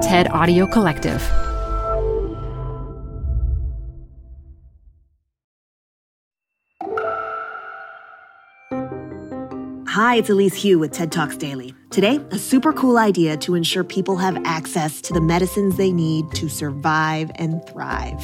TED Audio Collective. Hi, it's Elise Hu with TED Talks Daily. Today, a super cool idea to ensure people have access to the medicines they need to survive and thrive.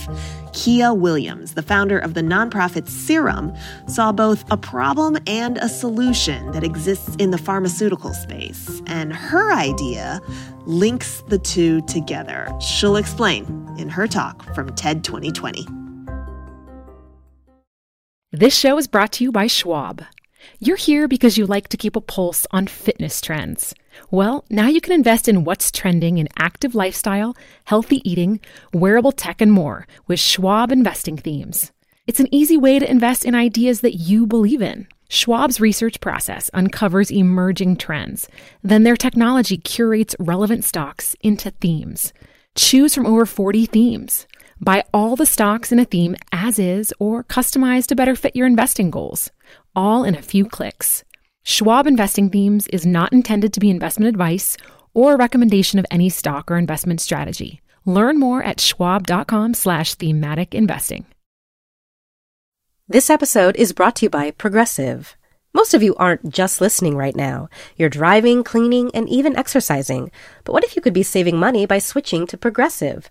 Kiah Williams, the founder of the nonprofit SIRUM, saw both a problem and a solution that exists in the pharmaceutical space. And her idea links the two together. She'll explain in her talk from TED 2020. This show is brought to you by Schwab. You're here because you like to keep a pulse on fitness trends. Well, now you can invest in what's trending in active lifestyle, healthy eating, wearable tech, and more with Schwab investing themes. It's an easy way to invest in ideas that you believe in. Schwab's research process uncovers emerging trends. Then their technology curates relevant stocks into themes. Choose from over 40 themes. Buy all the stocks in a theme as is or customize to better fit your investing goals, all in a few clicks. Schwab Investing Themes is not intended to be investment advice or a recommendation of any stock or investment strategy. Learn more at schwab.com slash thematic investing. This episode is brought to you by Progressive. Most of you aren't just listening right now. You're driving, cleaning, and even exercising. But what if you could be saving money by switching to Progressive?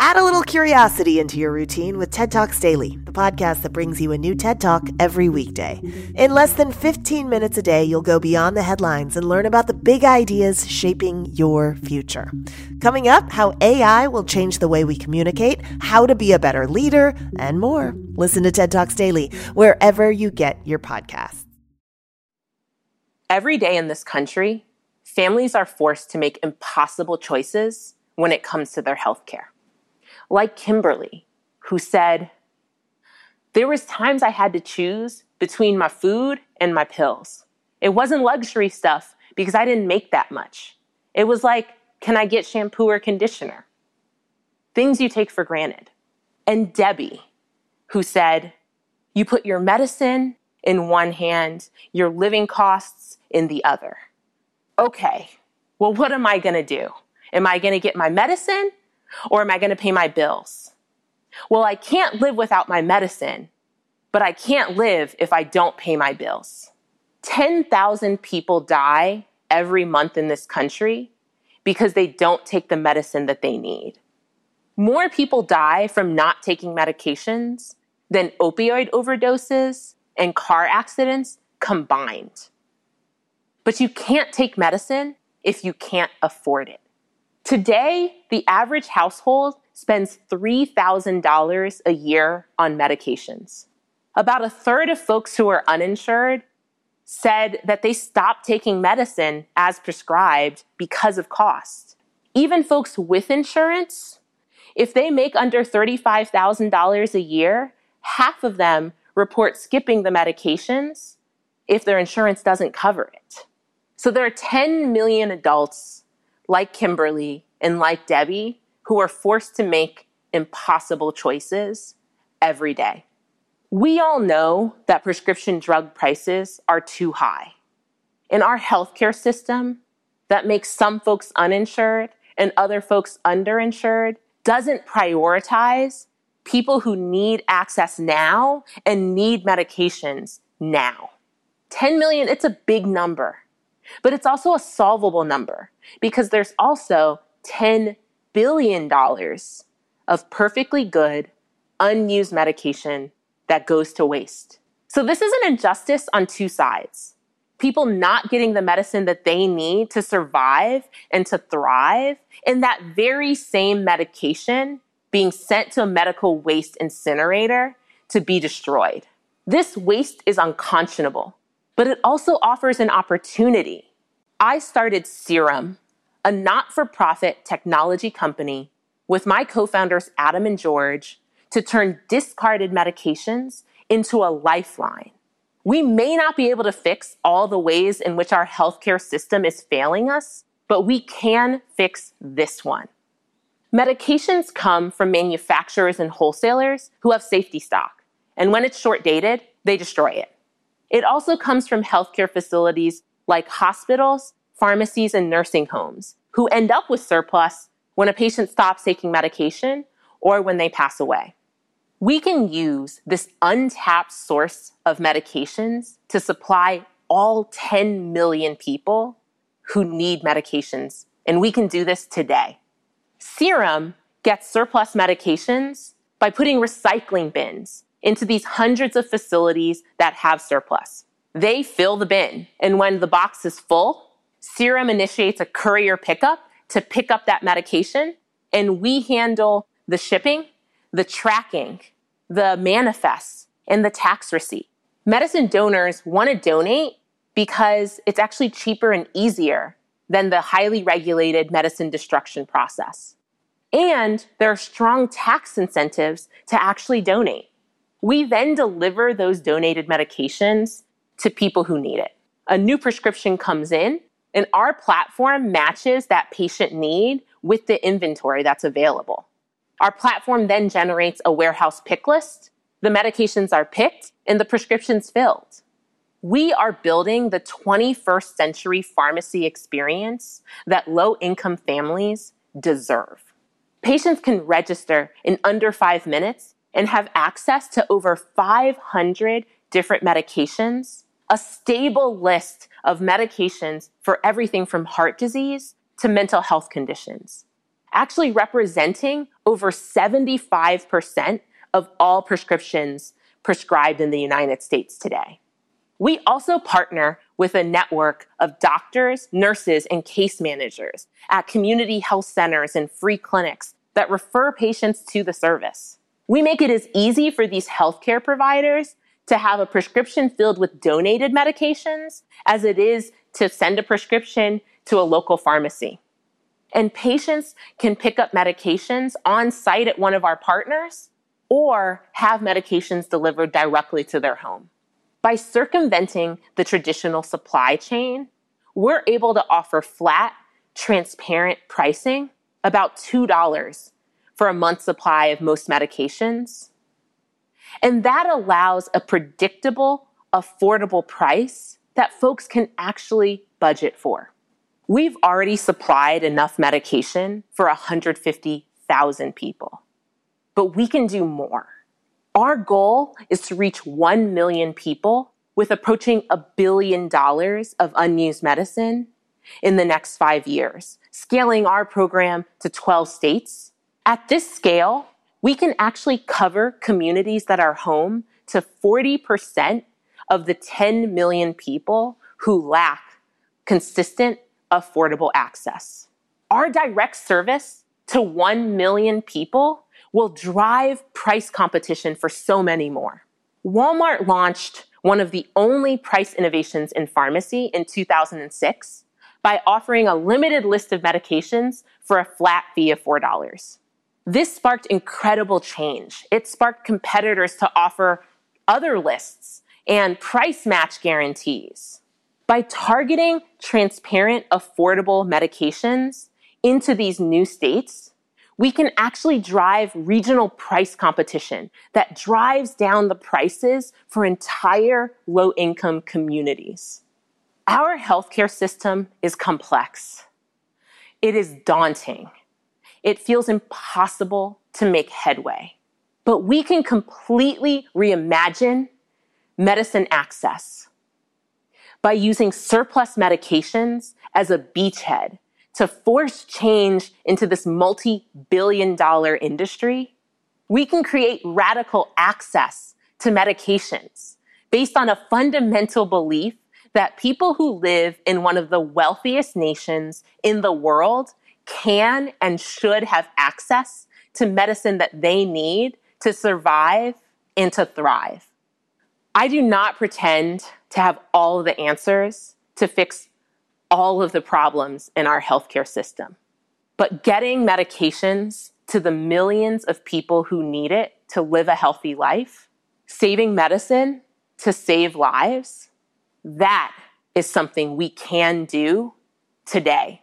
Add a little curiosity into your routine with TED Talks Daily, the podcast that brings you a new TED Talk every weekday. In less than 15 minutes a day, you'll go beyond the headlines and learn about the big ideas shaping your future. Coming up, how AI will change the way we communicate, how to be a better leader, and more. Listen to TED Talks Daily wherever you get your podcasts. Every day in this country, families are forced to make impossible choices when it comes to their health care like Kimberly, who said, There was times I had to choose between my food and my pills. It wasn't luxury stuff because I didn't make that much. It was like, can I get shampoo or conditioner? Things you take for granted. And Debbie, who said, You put your medicine in one hand, your living costs in the other. Okay, well, what am I gonna do? Am I gonna get my medicine or am I going to pay my bills? Well, I can't live without my medicine, but I can't live if I don't pay my bills. 10,000 people die every month in this country because they don't take the medicine that they need. More people die from not taking medications than opioid overdoses and car accidents combined. But you can't take medicine if you can't afford it. Today, the average household spends $3,000 a year on medications. About a third of folks who are uninsured said that they stopped taking medicine as prescribed because of cost. Even folks with insurance, if they make under $35,000 a year, half of them report skipping the medications if their insurance doesn't cover it. So there are 10 million adults like Kimberly and like Debbie, who are forced to make impossible choices every day. We all know that prescription drug prices are too high. In our healthcare system, that makes some folks uninsured and other folks underinsured doesn't prioritize people who need access now and need medications now. 10 million, it's a big number, but it's also a solvable number because there's also $10 billion of perfectly good, unused medication that goes to waste. So this is an injustice on two sides. People not getting the medicine that they need to survive and to thrive, and that very same medication being sent to a medical waste incinerator to be destroyed. This waste is unconscionable, but it also offers an opportunity. I started SIRUM, a not for profit technology company, with my co founders Adam and George to turn discarded medications into a lifeline. We may not be able to fix all the ways in which our healthcare system is failing us, but we can fix this one. Medications come from manufacturers and wholesalers who have safety stock, and when it's short dated, they destroy it. It also comes from healthcare facilities like hospitals, pharmacies, and nursing homes who end up with surplus when a patient stops taking medication or when they pass away. We can use this untapped source of medications to supply all 10 million people who need medications, and we can do this today. SIRUM gets surplus medications by putting recycling bins into these hundreds of facilities that have surplus. They fill the bin, and when the box is full, SIRUM initiates a courier pickup to pick up that medication, and we handle the shipping, the tracking, the manifests, and the tax receipt. Medicine donors want to donate because it's actually cheaper and easier than the highly regulated medicine destruction process. And there are strong tax incentives to actually donate. We then deliver those donated medications to people who need it. A new prescription comes in, and our platform matches that patient need with the inventory that's available. Our platform then generates a warehouse pick list. The medications are picked and the prescriptions filled. We are building the 21st century pharmacy experience that low income families deserve. Patients can register in under five minutes and have access to over 500 different medications, a stable list of medications for everything from heart disease to mental health conditions, actually representing over 75% of all prescriptions prescribed in the United States today. We also partner with a network of doctors, nurses, and case managers at community health centers and free clinics that refer patients to the service. We make it as easy for these healthcare providers to have a prescription filled with donated medications as it is to send a prescription to a local pharmacy. And patients can pick up medications on site at one of our partners or have medications delivered directly to their home. By circumventing the traditional supply chain, we're able to offer flat, transparent pricing about $2 for a month's supply of most medications. And that allows a predictable, affordable price that folks can actually budget for. We've already supplied enough medication for 150,000 people, but we can do more. Our goal is to reach 1 million people with approaching a billion dollars of unused medicine in the next five years, scaling our program to 12 states. At this scale, we can actually cover communities that are home to 40% of the 10 million people who lack consistent, affordable access. Our direct service to 1 million people will drive price competition for so many more. Walmart launched one of the only price innovations in pharmacy in 2006 by offering a limited list of medications for a flat fee of $4. This sparked incredible change. It sparked competitors to offer other lists and price match guarantees. By targeting transparent, affordable medications into these new states, we can actually drive regional price competition that drives down the prices for entire low income communities. Our healthcare system is complex. It is daunting. It feels impossible to make headway. but we can completely reimagine medicine access by using surplus medications as a beachhead to force change into this multi billion dollar industry. We can create radical access to medications based on a fundamental belief that people who live in one of the wealthiest nations in the world can and should have access to medicine that they need to survive and to thrive. I do not pretend to have all the answers to fix all of the problems in our healthcare system. But getting medications to the millions of people who need it to live a healthy life, saving medicine to save lives, that is something we can do today.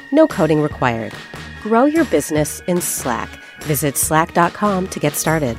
no coding required. Grow your business in Slack. Visit slack.com to get started.